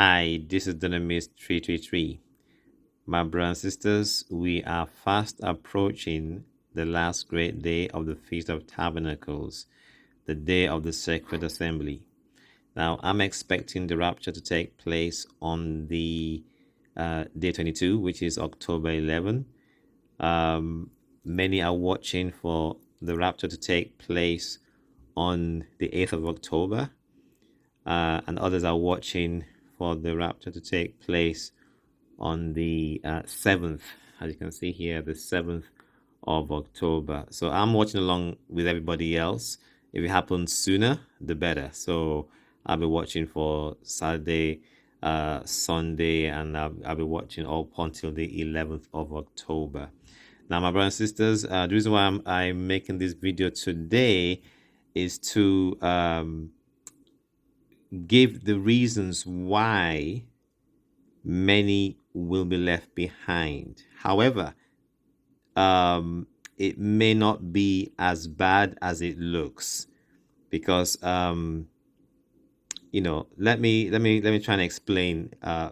Hi, this is Dunamis 333. My brothers and sisters, we are fast approaching the last great day of the Feast of Tabernacles, the day of the Sacred Assembly. Now, I'm expecting the rapture to take place on the uh, day 22, which is October 11. Um, many are watching for the rapture to take place on the 8th of October, uh, and others are watching for the rapture to take place on the uh, 7th, as you can see here, the 7th of October. So I'm watching along with everybody else. If it happens sooner, the better. So I'll be watching for Saturday, uh, Sunday, and I'll, I'll be watching all up until the 11th of October. Now, my brothers and sisters, uh, the reason why I'm, I'm making this video today is to um, give the reasons why many will be left behind. However, um, it may not be as bad as it looks because um, you know let me let me let me try and explain uh,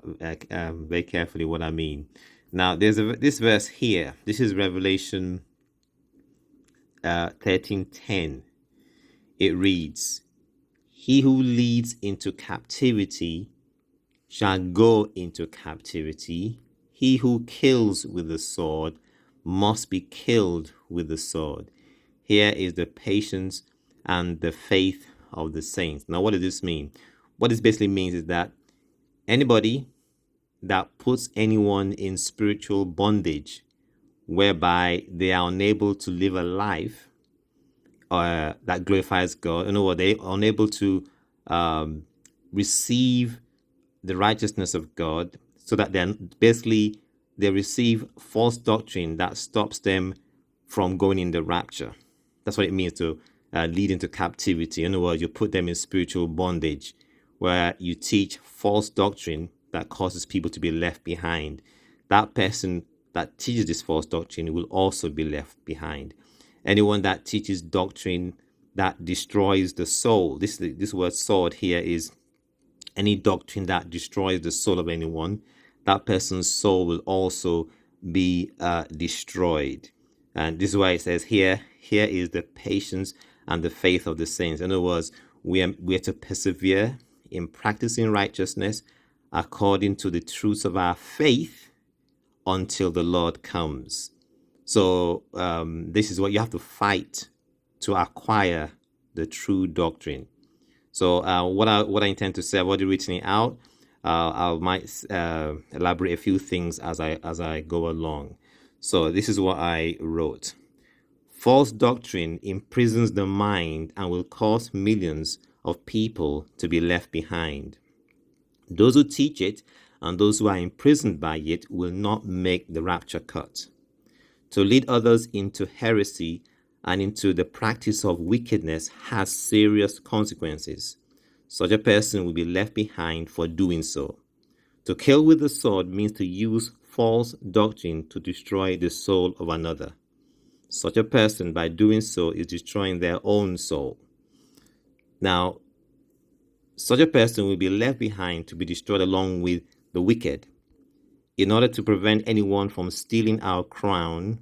um, very carefully what I mean. Now, there's a, this verse here. This is Revelation uh, 13:10. It reads, "He who leads into captivity shall go into captivity. He who kills with the sword must be killed with the sword." Here is the patience and the faith of the saints. Now, what does this mean? What this basically means is that anybody that puts anyone in spiritual bondage whereby they are unable to live a life uh, that glorifies God. In other words, they are unable to um, receive the righteousness of God so that then basically they receive false doctrine that stops them from going in the rapture. That's what it means to uh, lead into captivity. In other words, you put them in spiritual bondage where you teach false doctrine that causes people to be left behind, that person that teaches this false doctrine will also be left behind. Anyone that teaches doctrine that destroys the soul, this this word sword here is any doctrine that destroys the soul of anyone, that person's soul will also be uh, destroyed. And this is why it says here, here is the patience and the faith of the saints. In other words, we are, we are to persevere in practicing righteousness according to the truths of our faith until the Lord comes. So, um, this is what you have to fight to acquire the true doctrine. So, uh, what I what I intend to say, I've already written it out. Uh, I might uh, elaborate a few things as I as I go along. So, this is what I wrote. False doctrine imprisons the mind and will cause millions of people to be left behind. Those who teach it and those who are imprisoned by it will not make the rapture cut. To lead others into heresy and into the practice of wickedness has serious consequences. Such a person will be left behind for doing so. To kill with the sword means to use false doctrine to destroy the soul of another. Such a person, by doing so, is destroying their own soul. Now, such a person will be left behind to be destroyed along with the wicked. In order to prevent anyone from stealing our crown,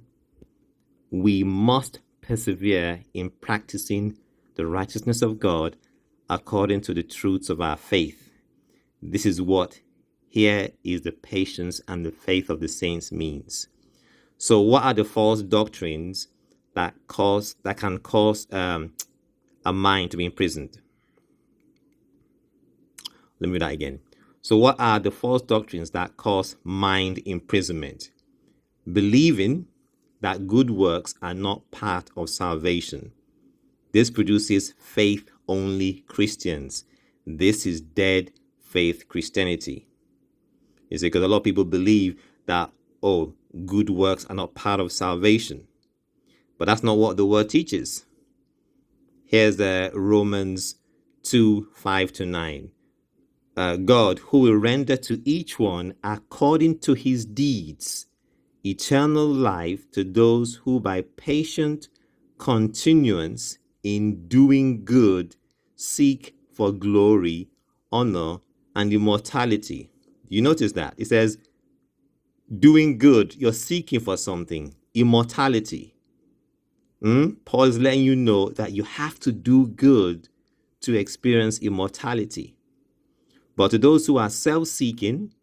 we must persevere in practicing the righteousness of God according to the truths of our faith. This is what here is the patience and the faith of the saints means. So, what are the false doctrines that cause that can cause um, a mind to be imprisoned? Let me read that again. So, what are the false doctrines that cause mind imprisonment? Believing that good works are not part of salvation. This produces faith only Christians. This is dead faith Christianity. You see, because a lot of people believe that, oh, good works are not part of salvation. But that's not what the word teaches. Here's the Romans 2 5 to 9 uh, God who will render to each one according to his deeds eternal life to those who by patient continuance in doing good seek for glory, honor, and immortality. You notice that? It says, doing good, you're seeking for something, immortality. Mm? Paul is letting you know that you have to do good to experience immortality. But to those who are self seeking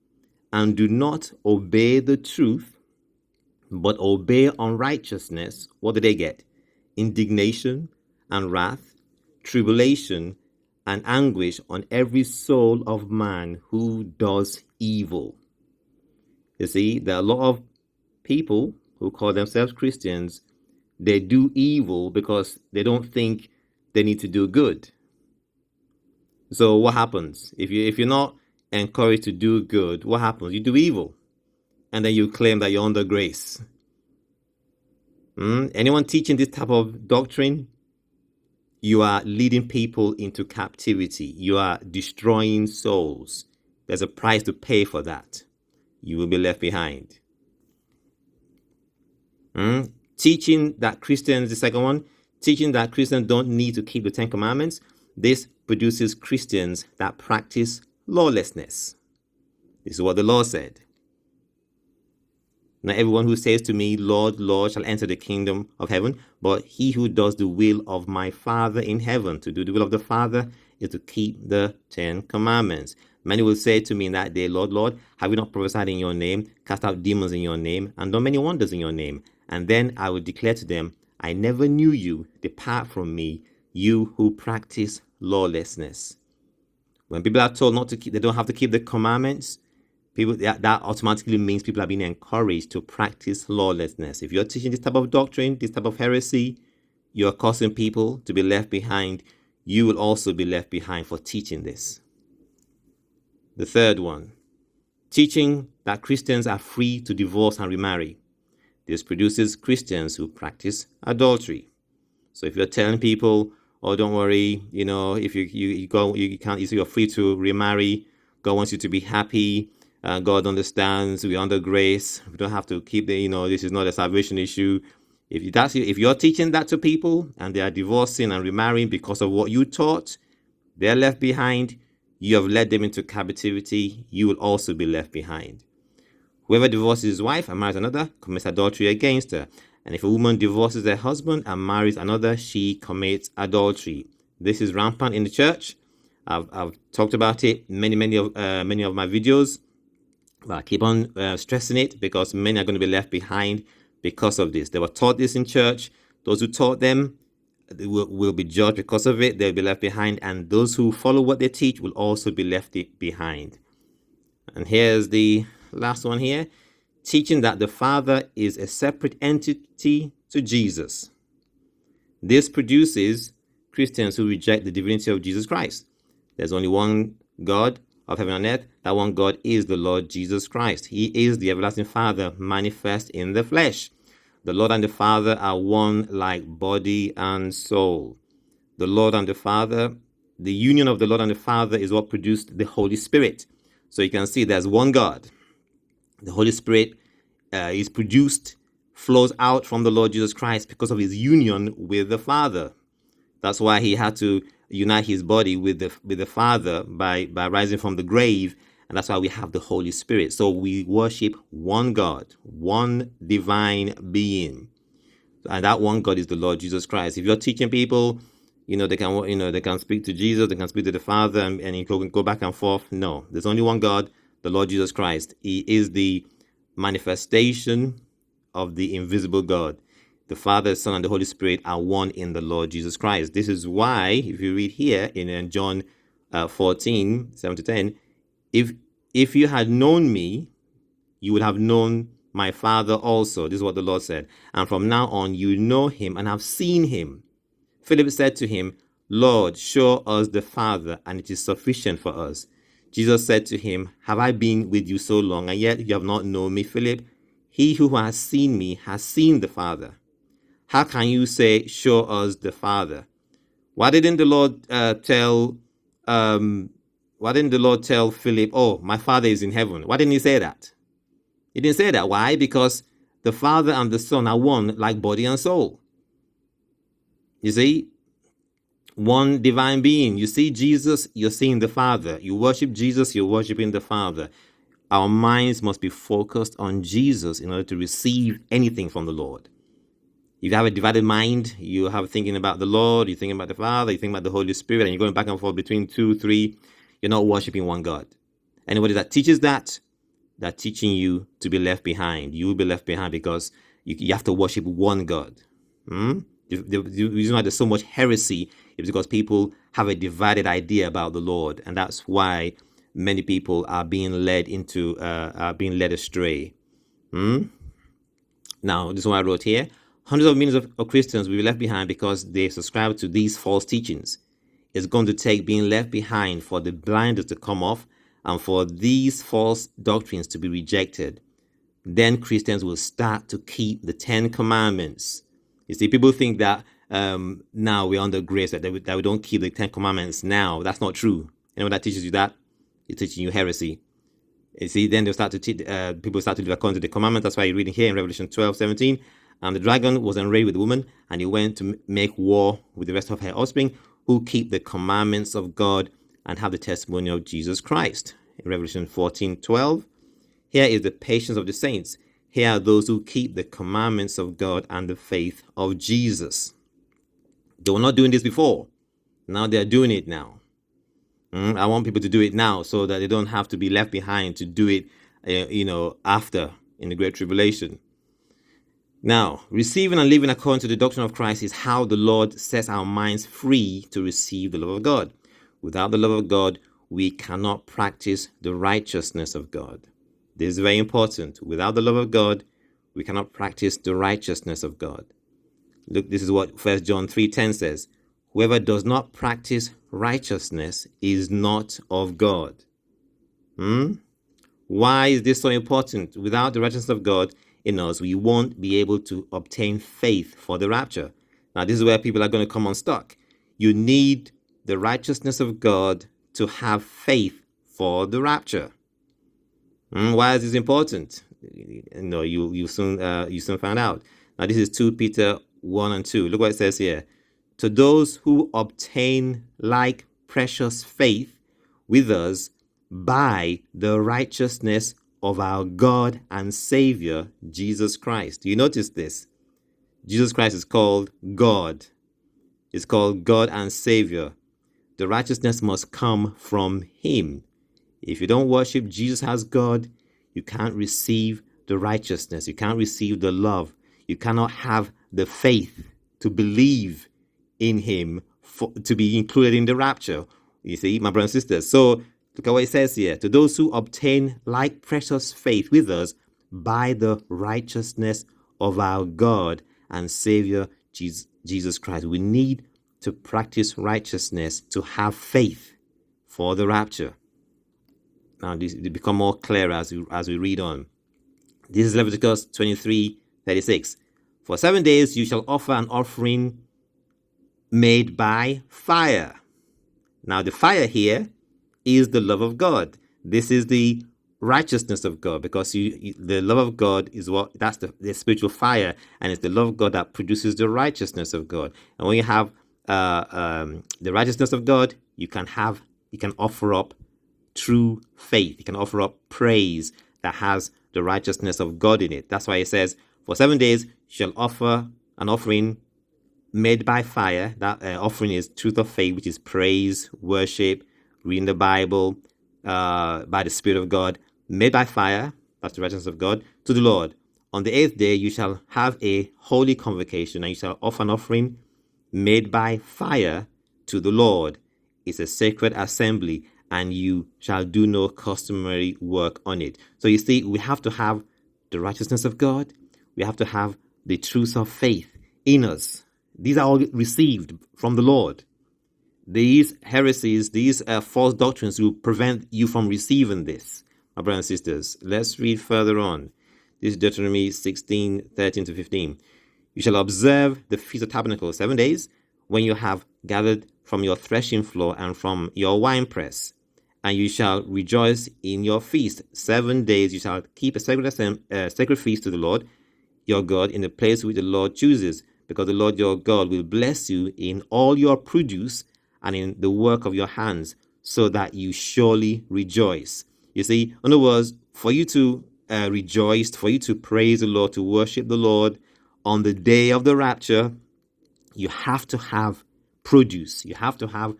and do not obey the truth, but obey unrighteousness, what do they get? Indignation and wrath, tribulation and anguish on every soul of man who does evil. You see, there are a lot of people who call themselves Christians, they do evil because they don't think they need to do good. So what happens? If you if you're not encouraged to do good, what happens? You do evil. And then you claim that you're under grace. Hmm? Anyone teaching this type of doctrine, you are leading people into captivity. You are destroying souls. There's a price to pay for that. You will be left behind. Hmm? Teaching that Christians, the second one, teaching that Christians don't need to keep the Ten Commandments. This produces Christians that practice lawlessness. This is what the law said. Not everyone who says to me, Lord, Lord, shall enter the kingdom of heaven, but he who does the will of my Father in heaven. To do the will of the Father is to keep the Ten Commandments. Many will say to me in that day, Lord, Lord, have we not prophesied in your name, cast out demons in your name, and done many wonders in your name? And then I will declare to them, I never knew you. Depart from me, you who practice lawlessness. When people are told not to keep, they don't have to keep the commandments, people that, that automatically means people are being encouraged to practice lawlessness. If you're teaching this type of doctrine, this type of heresy, you're causing people to be left behind. You will also be left behind for teaching this. The third one, teaching that Christians are free to divorce and remarry. This produces Christians who practice adultery. So if you're telling people, "Oh, don't worry, you know, if you you, you go, you can't, you're free to remarry. God wants you to be happy. Uh, God understands. We're under grace. We don't have to keep the, you know, this is not a salvation issue. If that's if you're teaching that to people and they are divorcing and remarrying because of what you taught, they're left behind. You have led them into captivity. You will also be left behind. Whoever divorces his wife and marries another commits adultery against her. And if a woman divorces her husband and marries another, she commits adultery. This is rampant in the church. I've, I've talked about it many many of uh, many of my videos. I keep on uh, stressing it because many are going to be left behind because of this. They were taught this in church. Those who taught them will, will be judged because of it. They'll be left behind. And those who follow what they teach will also be left behind. And here's the last one here teaching that the Father is a separate entity to Jesus. This produces Christians who reject the divinity of Jesus Christ. There's only one God, of heaven and earth, that one God is the Lord Jesus Christ. He is the everlasting Father manifest in the flesh. The Lord and the Father are one like body and soul. The Lord and the Father, the union of the Lord and the Father is what produced the Holy Spirit. So you can see there's one God. The Holy Spirit uh, is produced, flows out from the Lord Jesus Christ because of his union with the Father. That's why he had to unite his body with the with the Father by by rising from the grave, and that's why we have the Holy Spirit. So we worship one God, one divine being, and that one God is the Lord Jesus Christ. If you're teaching people, you know they can you know they can speak to Jesus, they can speak to the Father, and, and you can go back and forth. No, there's only one God, the Lord Jesus Christ. He is the manifestation of the invisible God the Father, Son, and the Holy Spirit are one in the Lord Jesus Christ. This is why, if you read here in John uh, 14, 7 to 10, if if you had known me, you would have known my Father also. This is what the Lord said. And from now on, you know him and have seen him. Philip said to him, Lord, show us the Father, and it is sufficient for us. Jesus said to him, Have I been with you so long, and yet you have not known me, Philip? He who has seen me has seen the Father. How can you say, Show us the Father? Why didn't the Lord uh, tell um, why didn't the Lord tell Philip, Oh, my father is in heaven? Why didn't he say that? He didn't say that. Why? Because the Father and the Son are one like body and soul. You see? one divine being. You see Jesus, you're seeing the Father. You worship Jesus, you're worshiping the Father. Our minds must be focused on Jesus in order to receive anything from the Lord. If you have a divided mind, you have thinking about the Lord, you're thinking about the Father, you think about the Holy Spirit, and you're going back and forth between two, three, you're not worshiping one God. Anybody that teaches that, that teaching you to be left behind. You will be left behind because you, you have to worship one God. Hmm? The, the, the reason why there's so much heresy is because people have a divided idea about the Lord, and that's why many people are being led into uh, are being led astray. Hmm? Now, this is what I wrote here. Hundreds of millions of, of Christians will be left behind because they subscribe to these false teachings. It's going to take being left behind for the blinders to come off and for these false doctrines to be rejected. Then Christians will start to keep the Ten Commandments. You see, people think that um, now we're under grace, that we, that we don't keep the Ten Commandments now. That's not true. Anyone that teaches you that, is teaching you heresy. You see, then they'll start to teach, uh, people start to live according to the commandments. That's why you're reading here in Revelation 12, 17. And the dragon was enraged with the woman, and he went to make war with the rest of her offspring, who keep the commandments of God and have the testimony of Jesus Christ. In Revelation 14, 12. Here is the patience of the saints. Here are those who keep the commandments of God and the faith of Jesus. They were not doing this before. Now they're doing it now. Mm, I want people to do it now so that they don't have to be left behind to do it, uh, you know, after in the Great Tribulation. Now, receiving and living according to the doctrine of Christ is how the Lord sets our minds free to receive the love of God. Without the love of God, we cannot practice the righteousness of God. This is very important. Without the love of God, we cannot practice the righteousness of God. Look, this is what First John 3:10 says. Whoever does not practice righteousness is not of God. Hmm? Why is this so important? Without the righteousness of God in us, we won't be able to obtain faith for the rapture. Now, this is where people are going to come unstuck. You need the righteousness of God to have faith for the rapture. Hmm, why is this important? Know, you you soon uh, you soon find out. Now, this is two Peter one and two. Look what it says here. To those who obtain like precious faith with us by the righteousness of our God and Savior, Jesus Christ. You notice this? Jesus Christ is called God. It's called God and Savior. The righteousness must come from Him. If you don't worship Jesus as God, you can't receive the righteousness. You can't receive the love. You cannot have the faith to believe in Him for, to be included in the rapture. You see, my brothers and sisters. So look at what it says here. To those who obtain like precious faith with us by the righteousness of our God and Savior Jesus Christ. We need to practice righteousness to have faith for the rapture. Now, this become more clear as we, as we read on. This is Leviticus 23 36. For seven days you shall offer an offering made by fire. Now, the fire here is the love of God. This is the righteousness of God because you, you, the love of God is what that's the, the spiritual fire, and it's the love of God that produces the righteousness of God. And when you have uh, um, the righteousness of God, you can have you can offer up true faith. You can offer up praise that has the righteousness of God in it. That's why it says, "For seven days shall offer an offering made by fire. That uh, offering is truth of faith, which is praise, worship, reading the Bible uh, by the Spirit of God, made by fire. That's the righteousness of God to the Lord. On the eighth day, you shall have a holy convocation, and you shall offer an offering made by fire to the Lord. It's a sacred assembly, and you shall do no customary work on it. So you see, we have to have the righteousness of God, we have to have the truth of faith in us. These are all received from the Lord. These heresies, these uh, false doctrines will prevent you from receiving this. My brothers and sisters, let's read further on. This is Deuteronomy 16 13 to 15. You shall observe the Feast of Tabernacles seven days when you have gathered from your threshing floor and from your winepress. And you shall rejoice in your feast. Seven days you shall keep a sacred, uh, sacred feast to the Lord your God in the place which the Lord chooses because the Lord your God will bless you in all your produce and in the work of your hands, so that you surely rejoice. You see, in other words, for you to uh, rejoice, for you to praise the Lord, to worship the Lord on the day of the rapture, you have to have produce. You have to have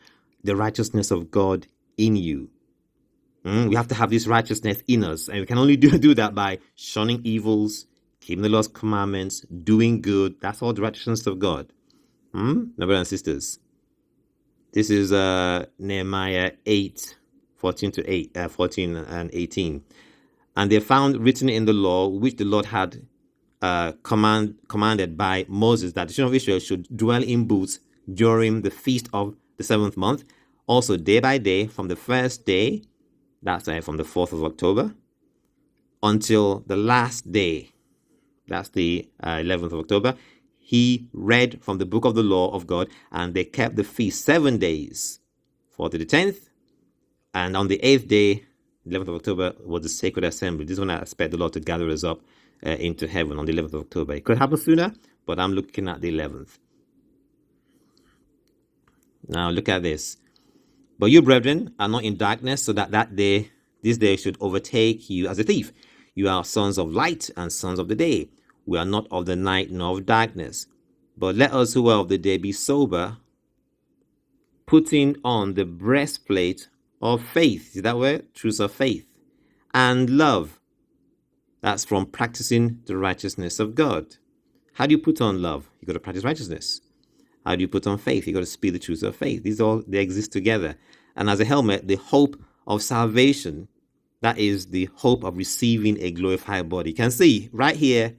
the righteousness of God in you. Mm, we have to have this righteousness in us, and we can only do, do that by shunning evils, keeping the Lord's commandments, doing good. That's all the righteousness of God. Mm? My brothers and sisters, this is uh, Nehemiah 8, 14 to 8, uh, 14 and 18. And they found written in the law, which the Lord had uh, command, commanded by Moses, that the children of Israel should dwell in booths during the feast of the seventh month, also day by day from the first day, that's uh, from the 4th of October, until the last day, that's the uh, 11th of October, he read from the book of the law of God, and they kept the feast seven days, 4th to the 10th, and on the eighth day, 11th of October, was the sacred assembly. This is when I expect the Lord to gather us up uh, into heaven on the 11th of October. It could happen sooner, but I'm looking at the 11th. Now look at this. But you, brethren, are not in darkness, so that that day, this day, should overtake you as a thief. You are sons of light and sons of the day. We are not of the night nor of darkness. But let us who are of the day be sober, putting on the breastplate of faith. Is that word? Truth of faith. And love. That's from practicing the righteousness of God. How do you put on love? You've got to practice righteousness. How do you put on faith? You've got to speak the truth of faith. These all they exist together. And as a helmet, the hope of salvation, that is the hope of receiving a glorified body. You can see right here,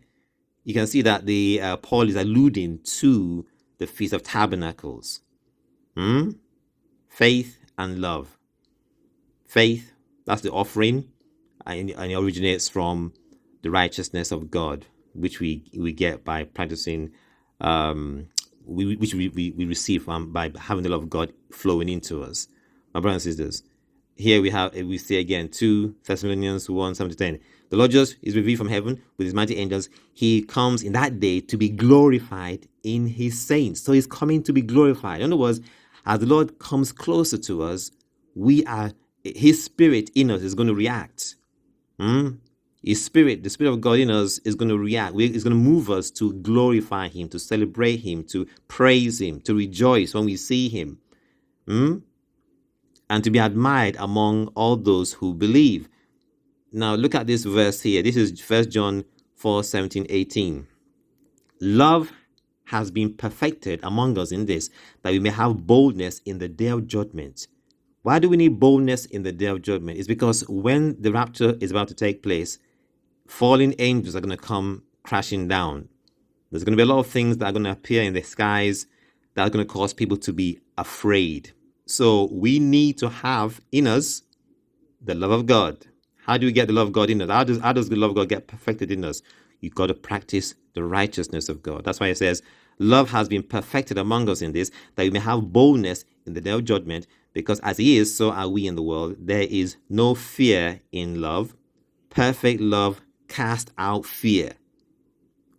you can see that the uh, Paul is alluding to the Feast of Tabernacles. Hmm? Faith and love. Faith, that's the offering, and, and it originates from the righteousness of God, which we we get by practicing um, we, which we, we, we receive um, by having the love of God flowing into us. My brothers and sisters, here we have we see again 2 Thessalonians 1 7 to 10. The Lord just is revealed from heaven with his mighty angels. He comes in that day to be glorified in his saints. So he's coming to be glorified. In other words, as the Lord comes closer to us, we are his spirit in us is going to react. Hmm? His spirit, the spirit of God in us, is going to react. It's going to move us to glorify Him, to celebrate Him, to praise Him, to rejoice when we see Him, hmm? and to be admired among all those who believe. Now, look at this verse here. This is First John 4 17, 18. Love has been perfected among us in this, that we may have boldness in the day of judgment. Why do we need boldness in the day of judgment? It's because when the rapture is about to take place, fallen angels are going to come crashing down. There's going to be a lot of things that are going to appear in the skies that are going to cause people to be afraid. So we need to have in us the love of God. How do we get the love of God in us? How does, how does the love of God get perfected in us? You've got to practice the righteousness of God. That's why it says, Love has been perfected among us in this, that we may have boldness in the day of judgment, because as He is, so are we in the world. There is no fear in love. Perfect love cast out fear.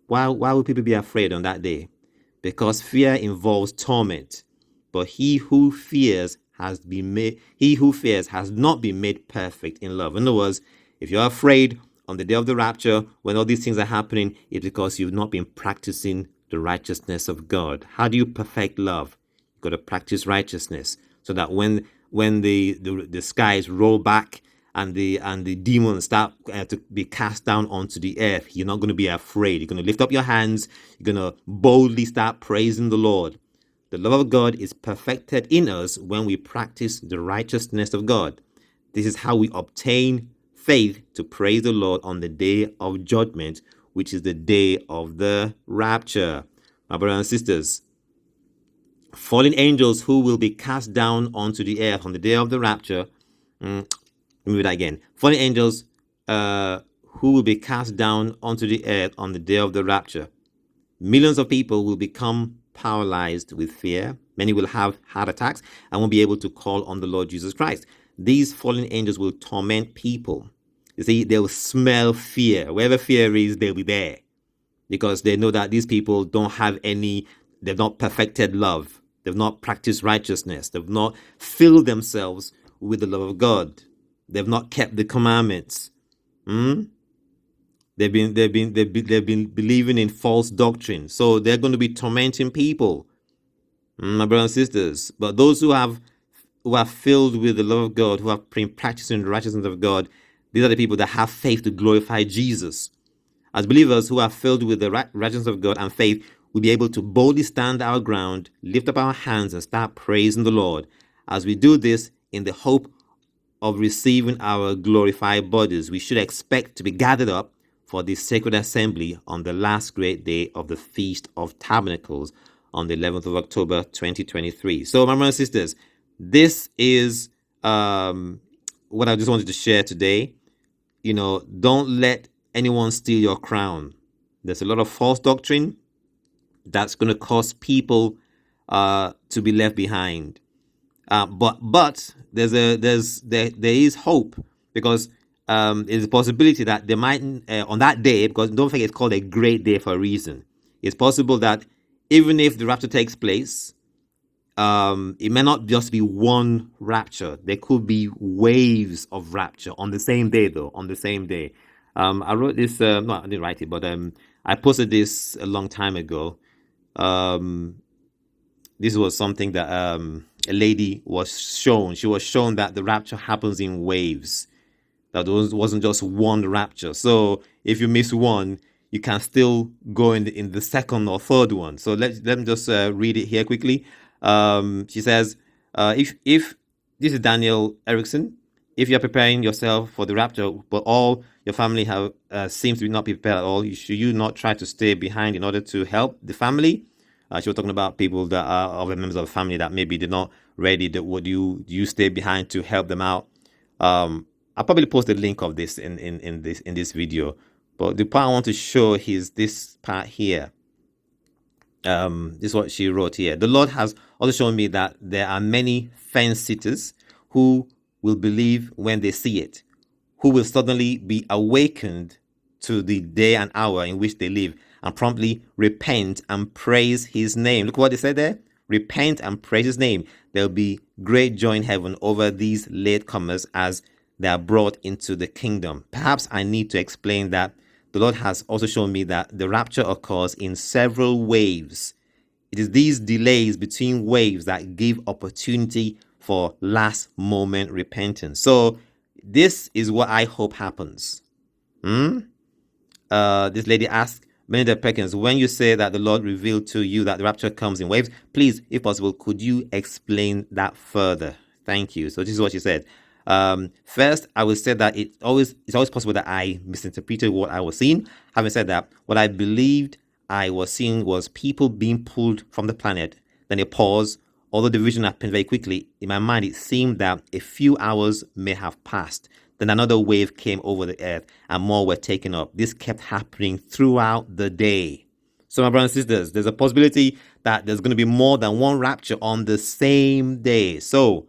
Why, why would people be afraid on that day? Because fear involves torment. But he who fears has been made, he who fears has not been made perfect in love. In other words, if you're afraid on the day of the rapture, when all these things are happening, it's because you've not been practicing the righteousness of God. How do you perfect love? You've got to practice righteousness so that when when the, the, the skies roll back and the and the demons start uh, to be cast down onto the earth you're not going to be afraid you're going to lift up your hands you're going to boldly start praising the lord the love of god is perfected in us when we practice the righteousness of god this is how we obtain faith to praise the lord on the day of judgment which is the day of the rapture my brothers and sisters fallen angels who will be cast down onto the earth on the day of the rapture mm, let me read that again. Fallen angels uh, who will be cast down onto the earth on the day of the rapture. Millions of people will become paralyzed with fear. Many will have heart attacks and won't be able to call on the Lord Jesus Christ. These fallen angels will torment people. You see, they'll smell fear. Wherever fear is, they'll be there. because they know that these people don't have any, they've not perfected love. They've not practiced righteousness. They've not filled themselves with the love of God. They've not kept the commandments. Hmm? They've been they've been they've been, they've been believing in false doctrine. So they're going to be tormenting people. Hmm, my brothers and sisters. But those who have who are filled with the love of God, who have been practicing the righteousness of God, these are the people that have faith to glorify Jesus. As believers who are filled with the righteousness of God and faith, we'll be able to boldly stand our ground, lift up our hands, and start praising the Lord. As we do this in the hope of receiving our glorified bodies, we should expect to be gathered up for the sacred assembly on the last great day of the Feast of Tabernacles on the 11th of October 2023. So, my brothers and sisters, this is um, what I just wanted to share today. You know, don't let anyone steal your crown. There's a lot of false doctrine that's going to cause people uh, to be left behind. Uh, but but there's a there's there there is hope because um, a possibility that they might uh, on that day because don't forget it's called a great day for a reason. It's possible that even if the rapture takes place, um, it may not just be one rapture. There could be waves of rapture on the same day, though. On the same day, um, I wrote this. Uh, no, I didn't write it, but um, I posted this a long time ago. Um, this was something that um, a lady was shown. She was shown that the rapture happens in waves. That wasn't just one rapture. So if you miss one, you can still go in the, in the second or third one. So let let me just uh, read it here quickly. Um, she says, uh, if if this is Daniel Erickson, if you're preparing yourself for the rapture, but all your family have uh, seems to be not prepared at all, you, should you not try to stay behind in order to help the family? Uh, she was talking about people that are other members of the family that maybe they're not ready. That would you you stay behind to help them out? Um, I'll probably post the link of this in, in, in this in this video. But the part I want to show is this part here um, this is what she wrote here. The Lord has also shown me that there are many fence sitters who will believe when they see it, who will suddenly be awakened to the day and hour in which they live and promptly repent and praise his name. Look what they said there. Repent and praise his name. There'll be great joy in heaven over these latecomers as they are brought into the kingdom. Perhaps I need to explain that the Lord has also shown me that the rapture occurs in several waves. It is these delays between waves that give opportunity for last moment repentance. So, this is what I hope happens. Hmm? Uh, this lady asked Benedict Perkins, when you say that the Lord revealed to you that the rapture comes in waves, please, if possible, could you explain that further? Thank you. So, this is what she said. Um, first, I would say that it always it's always possible that I misinterpreted what I was seeing. Having said that, what I believed I was seeing was people being pulled from the planet. Then a pause. Although the vision happened very quickly, in my mind it seemed that a few hours may have passed. Then another wave came over the earth and more were taken up. This kept happening throughout the day. So, my brothers and sisters, there's a possibility that there's going to be more than one rapture on the same day. So,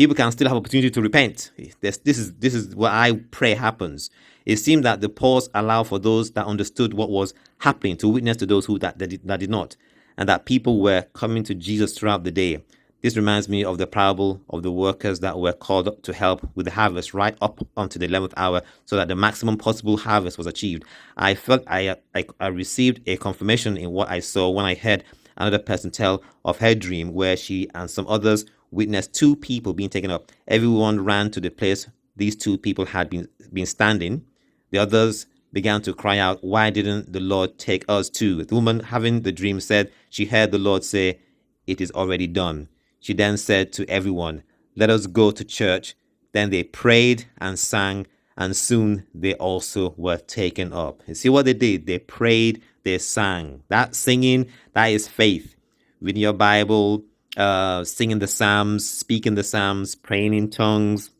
people can still have opportunity to repent. This, this is this is what I pray happens. It seemed that the pause allowed for those that understood what was happening to witness to those who that, that, did, that did not, and that people were coming to Jesus throughout the day. This reminds me of the parable of the workers that were called up to help with the harvest right up unto the 11th hour so that the maximum possible harvest was achieved. I felt I, I, I received a confirmation in what I saw when I heard another person tell of her dream where she and some others witnessed two people being taken up. Everyone ran to the place these two people had been, been standing. The others began to cry out, Why didn't the Lord take us too? The woman having the dream said she heard the Lord say, It is already done. She then said to everyone, Let us go to church. Then they prayed and sang, and soon they also were taken up. You see what they did? They prayed, they sang. That singing, that is faith. Reading your Bible, uh, singing the Psalms, speaking the Psalms, praying in tongues,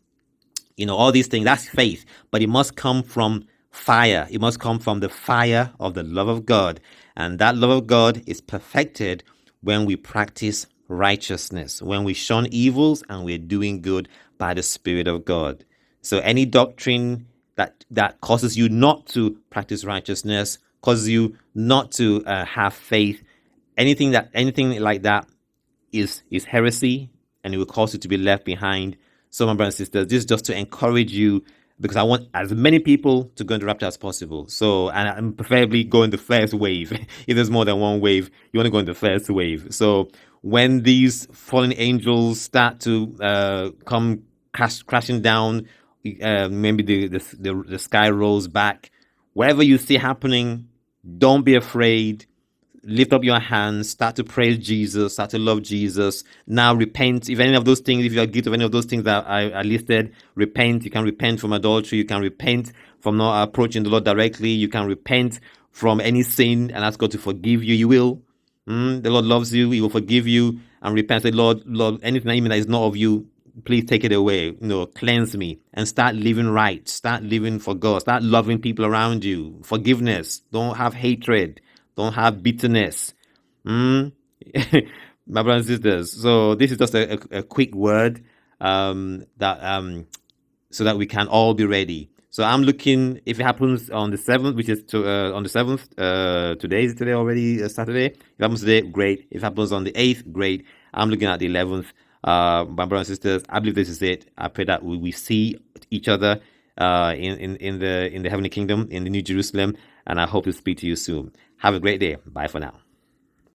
you know, all these things, that's faith. But it must come from fire. It must come from the fire of the love of God. And that love of God is perfected when we practice righteousness, when we shun evils and we're doing good by the Spirit of God. So any doctrine that, that causes you not to practice righteousness, causes you not to uh, have faith. Anything that anything like that is is heresy, and it will cause you to be left behind. So, my brothers and sisters, this is just to encourage you because I want as many people to go into rapture as possible. So, and I'm preferably go in the first wave. if there's more than one wave, you want to go in the first wave. So, when these fallen angels start to uh, come crash, crashing down, uh, maybe the, the, the the sky rolls back. Whatever you see happening, don't be afraid lift up your hands, start to praise Jesus, start to love Jesus. Now repent. If any of those things, if you are guilty of any of those things that I, I listed, repent. You can repent from adultery. You can repent from not approaching the Lord directly. You can repent from any sin and ask God to forgive you. You will. Mm, the Lord loves you. He will forgive you and repent. Say, Lord, Lord, anything that is not of you, please take it away. You know, cleanse me and start living right. Start living for God. Start loving people around you. Forgiveness. Don't have hatred don't have bitterness. Mm? My brothers and sisters. So this is just a, a, a quick word um, that um, so that we can all be ready. So I'm looking if it happens on the seventh, which is to, uh, on the seventh. Uh, today is today already uh, Saturday. If it happens today, great. If it happens on the eighth, great. I'm looking at the eleventh. Uh, my brothers and sisters, I believe this is it. I pray that we, we see each other uh, in, in in the in the heavenly kingdom in the New Jerusalem, and I hope to speak to you soon. Have a great day. Bye for now.